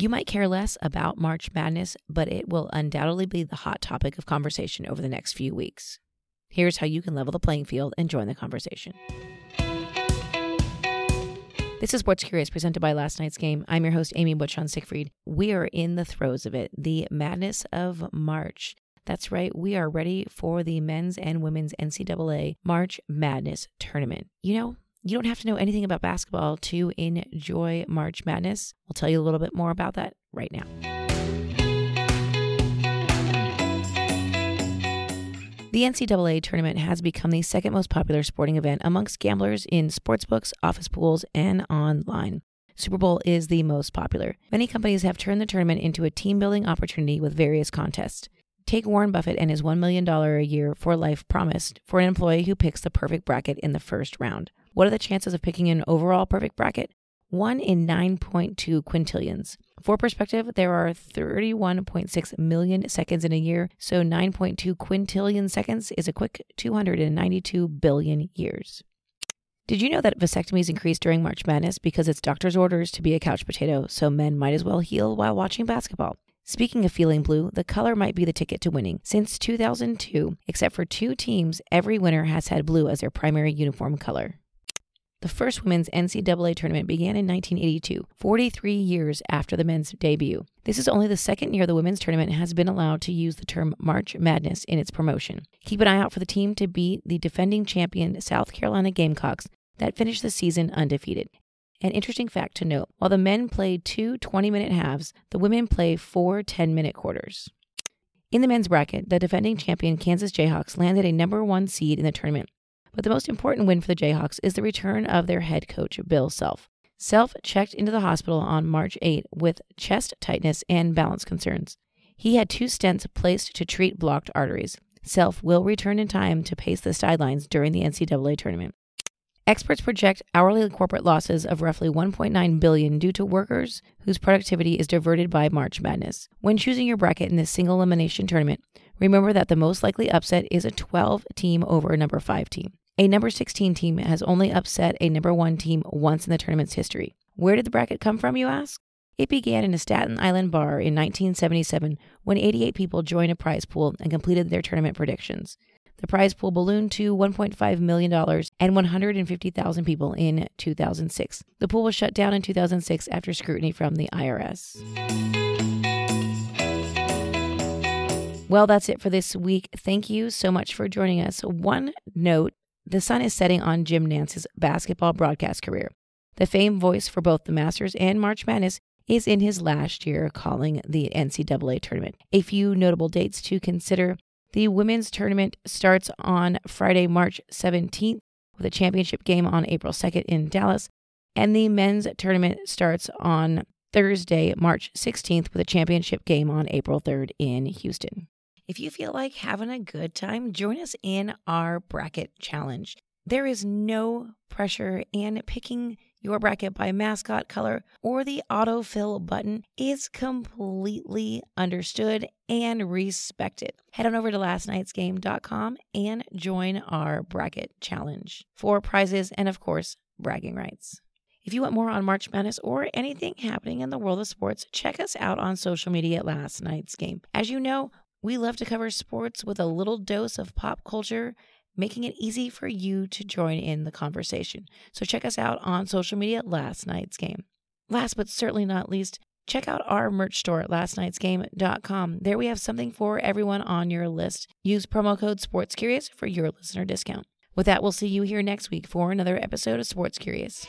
You might care less about March Madness, but it will undoubtedly be the hot topic of conversation over the next few weeks. Here's how you can level the playing field and join the conversation. This is Sports Curious presented by Last Night's Game. I'm your host, Amy Butchon Siegfried. We are in the throes of it, the madness of March. That's right, we are ready for the men's and women's NCAA March Madness tournament. You know, you don't have to know anything about basketball to enjoy March Madness. We'll tell you a little bit more about that right now. The NCAA tournament has become the second most popular sporting event amongst gamblers in sportsbooks, office pools, and online. Super Bowl is the most popular. Many companies have turned the tournament into a team building opportunity with various contests. Take Warren Buffett and his $1 million a year for life promise for an employee who picks the perfect bracket in the first round. What are the chances of picking an overall perfect bracket? 1 in 9.2 quintillions. For perspective, there are 31.6 million seconds in a year, so 9.2 quintillion seconds is a quick 292 billion years. Did you know that vasectomies increase during March Madness because it's doctor's orders to be a couch potato, so men might as well heal while watching basketball? Speaking of feeling blue, the color might be the ticket to winning. Since 2002, except for two teams, every winner has had blue as their primary uniform color. The first women's NCAA tournament began in 1982, 43 years after the men's debut. This is only the second year the women's tournament has been allowed to use the term March Madness in its promotion. Keep an eye out for the team to beat the defending champion South Carolina Gamecocks that finished the season undefeated. An interesting fact to note while the men play two 20 minute halves, the women play four 10 minute quarters. In the men's bracket, the defending champion Kansas Jayhawks landed a number one seed in the tournament but the most important win for the Jayhawks is the return of their head coach, Bill Self. Self checked into the hospital on March 8 with chest tightness and balance concerns. He had two stents placed to treat blocked arteries. Self will return in time to pace the sidelines during the NCAA tournament. Experts project hourly corporate losses of roughly 1.9 billion due to workers whose productivity is diverted by March Madness. When choosing your bracket in this single elimination tournament, remember that the most likely upset is a 12 team over a number 5 team. A number 16 team has only upset a number 1 team once in the tournament's history. Where did the bracket come from, you ask? It began in a Staten Island bar in 1977 when 88 people joined a prize pool and completed their tournament predictions. The prize pool ballooned to $1.5 million and 150,000 people in 2006. The pool was shut down in 2006 after scrutiny from the IRS. Well, that's it for this week. Thank you so much for joining us. One note the sun is setting on Jim Nantz's basketball broadcast career. The famed voice for both the Masters and March Madness is in his last year calling the NCAA tournament. A few notable dates to consider the women's tournament starts on Friday, March 17th, with a championship game on April 2nd in Dallas, and the men's tournament starts on Thursday, March 16th, with a championship game on April 3rd in Houston. If you feel like having a good time, join us in our bracket challenge. There is no pressure, and picking your bracket by mascot color or the autofill button is completely understood and respected. Head on over to lastnightsgame.com and join our bracket challenge for prizes and, of course, bragging rights. If you want more on March Madness or anything happening in the world of sports, check us out on social media at Last Night's Game. As you know, we love to cover sports with a little dose of pop culture, making it easy for you to join in the conversation. So check us out on social media at last night's game. Last but certainly not least, check out our merch store at lastnightsgame.com. There we have something for everyone on your list. Use promo code SportsCurious for your listener discount. With that, we'll see you here next week for another episode of Sports Curious.